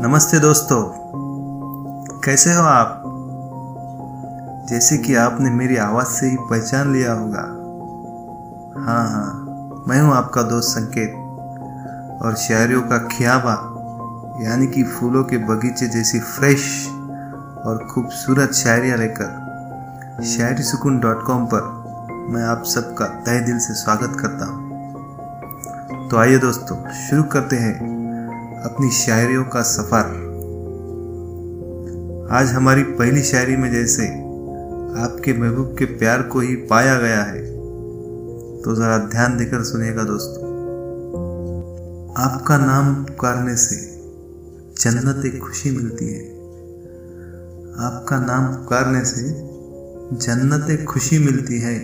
नमस्ते दोस्तों, कैसे हो आप? जैसे कि आपने मेरी आवाज़ से ही पहचान लिया होगा। हाँ हाँ मैं हूँ आपका दोस्त संकेत। और शायरियों का खियाबा, यानी कि फूलों के बगीचे जैसी फ्रेश और खूबसूरत शायरियाँ लेकर शायरी सुकून डॉट कॉम पर मैं आप सबका तहे दिल से स्वागत करता हूँ। तो आइए दोस्तों, शुरू करते हैं। अपनी शायरियों का सफ़र। आज हमारी पहली शायरी में जैसे आपके महबूब के प्यार को ही पाया गया है तो ज़रा ध्यान देकर सुनिएगा दोस्तों। आपका नाम पुकारने से जन्नत एक खुशी मिलती है। आपका नाम पुकारने से जन्नत एक खुशी मिलती है।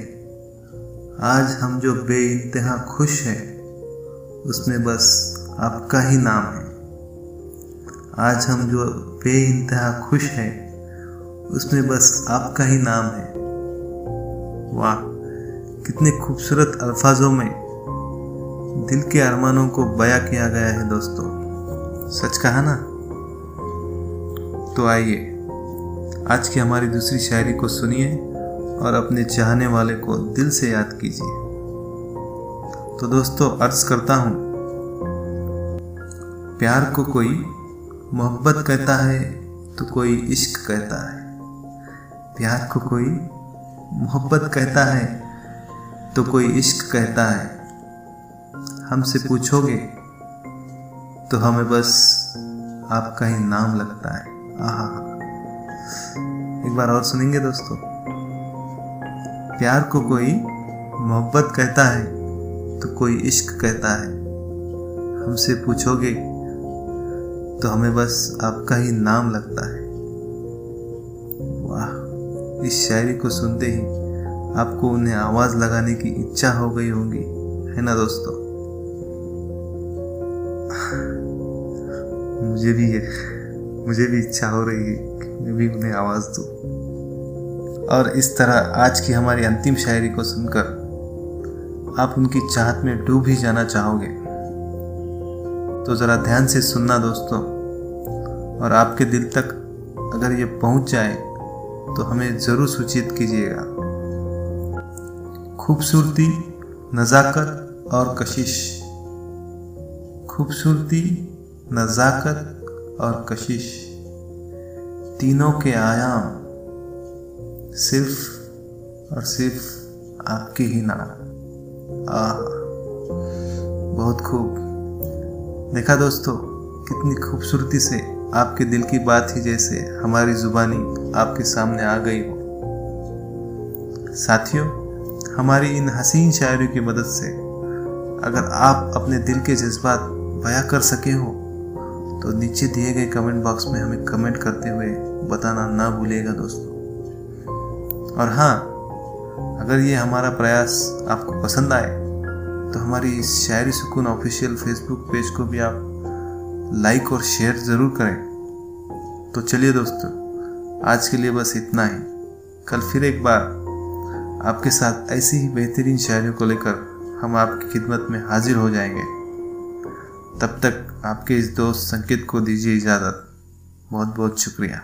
आज हम जो बे खुश हैं, उसमें बस आपका ही नाम है। आज हम जो बे इंतहा खुश हैं, उसमें बस आपका ही नाम है। वाह, कितने खूबसूरत अल्फाजों में दिल के अरमानों को बया किया गया है दोस्तों। सच कहा ना? तो आइए, आज की हमारी दूसरी शायरी को सुनिए और अपने चाहने वाले को दिल से याद कीजिए। तो दोस्तों, अर्ज़ करता हूँ, प्यार को कोई मोहब्बत कहता है तो कोई इश्क कहता है। प्यार को कोई मोहब्बत कहता है तो कोई इश्क कहता है। हमसे पूछोगे तो हमें बस आपका ही नाम लगता है। आहा। एक बार और सुनेंगे दोस्तों। प्यार को कोई मोहब्बत कहता है तो कोई इश्क कहता है। हमसे पूछोगे तो हमें बस आपका ही नाम लगता है। वाह, इस शायरी को सुनते ही आपको उन्हें आवाज़ लगाने की इच्छा हो गई होगी, है ना दोस्तों? मुझे भी है मुझे भी इच्छा हो रही है मैं भी उन्हें आवाज़ दूँ। और इस तरह आज की हमारी अंतिम शायरी को सुनकर आप उनकी चाहत में डूब ही जाना चाहोगे। तो ज़रा ध्यान से सुनना दोस्तों। और आपके दिल तक अगर ये पहुँच जाए तो हमें ज़रूर सूचित कीजिएगा। खूबसूरती, नज़ाकत और कशिश। खूबसूरती, नज़ाकत और कशिश। तीनों के आयाम सिर्फ़ और सिर्फ़ आपके ही नाम। आ बहुत खूब। देखा दोस्तों, कितनी खूबसूरती से आपके दिल की बात ही जैसे हमारी जुबानी आपके सामने आ गई हो। साथियों, हमारी इन हसीन शायरी की मदद से अगर आप अपने दिल के जज्बात बया कर सके हो तो नीचे दिए गए कमेंट बॉक्स में हमें कमेंट करते हुए बताना ना भूलिएगा दोस्तों। और हाँ अगर ये हमारा प्रयास आपको पसंद आए तो हमारी शायरी सुकून ऑफिशियल फेसबुक पेज को भी आप लाइक और शेयर ज़रूर करें। तो चलिए दोस्तों, आज के लिए बस इतना ही। कल फिर एक बार आपके साथ ऐसी ही बेहतरीन शायरियों को लेकर हम आपकी खिदमत में हाजिर हो जाएँगे। तब तक आपके इस दोस्त संकेत को दीजिए इजाज़त। बहुत बहुत शुक्रिया।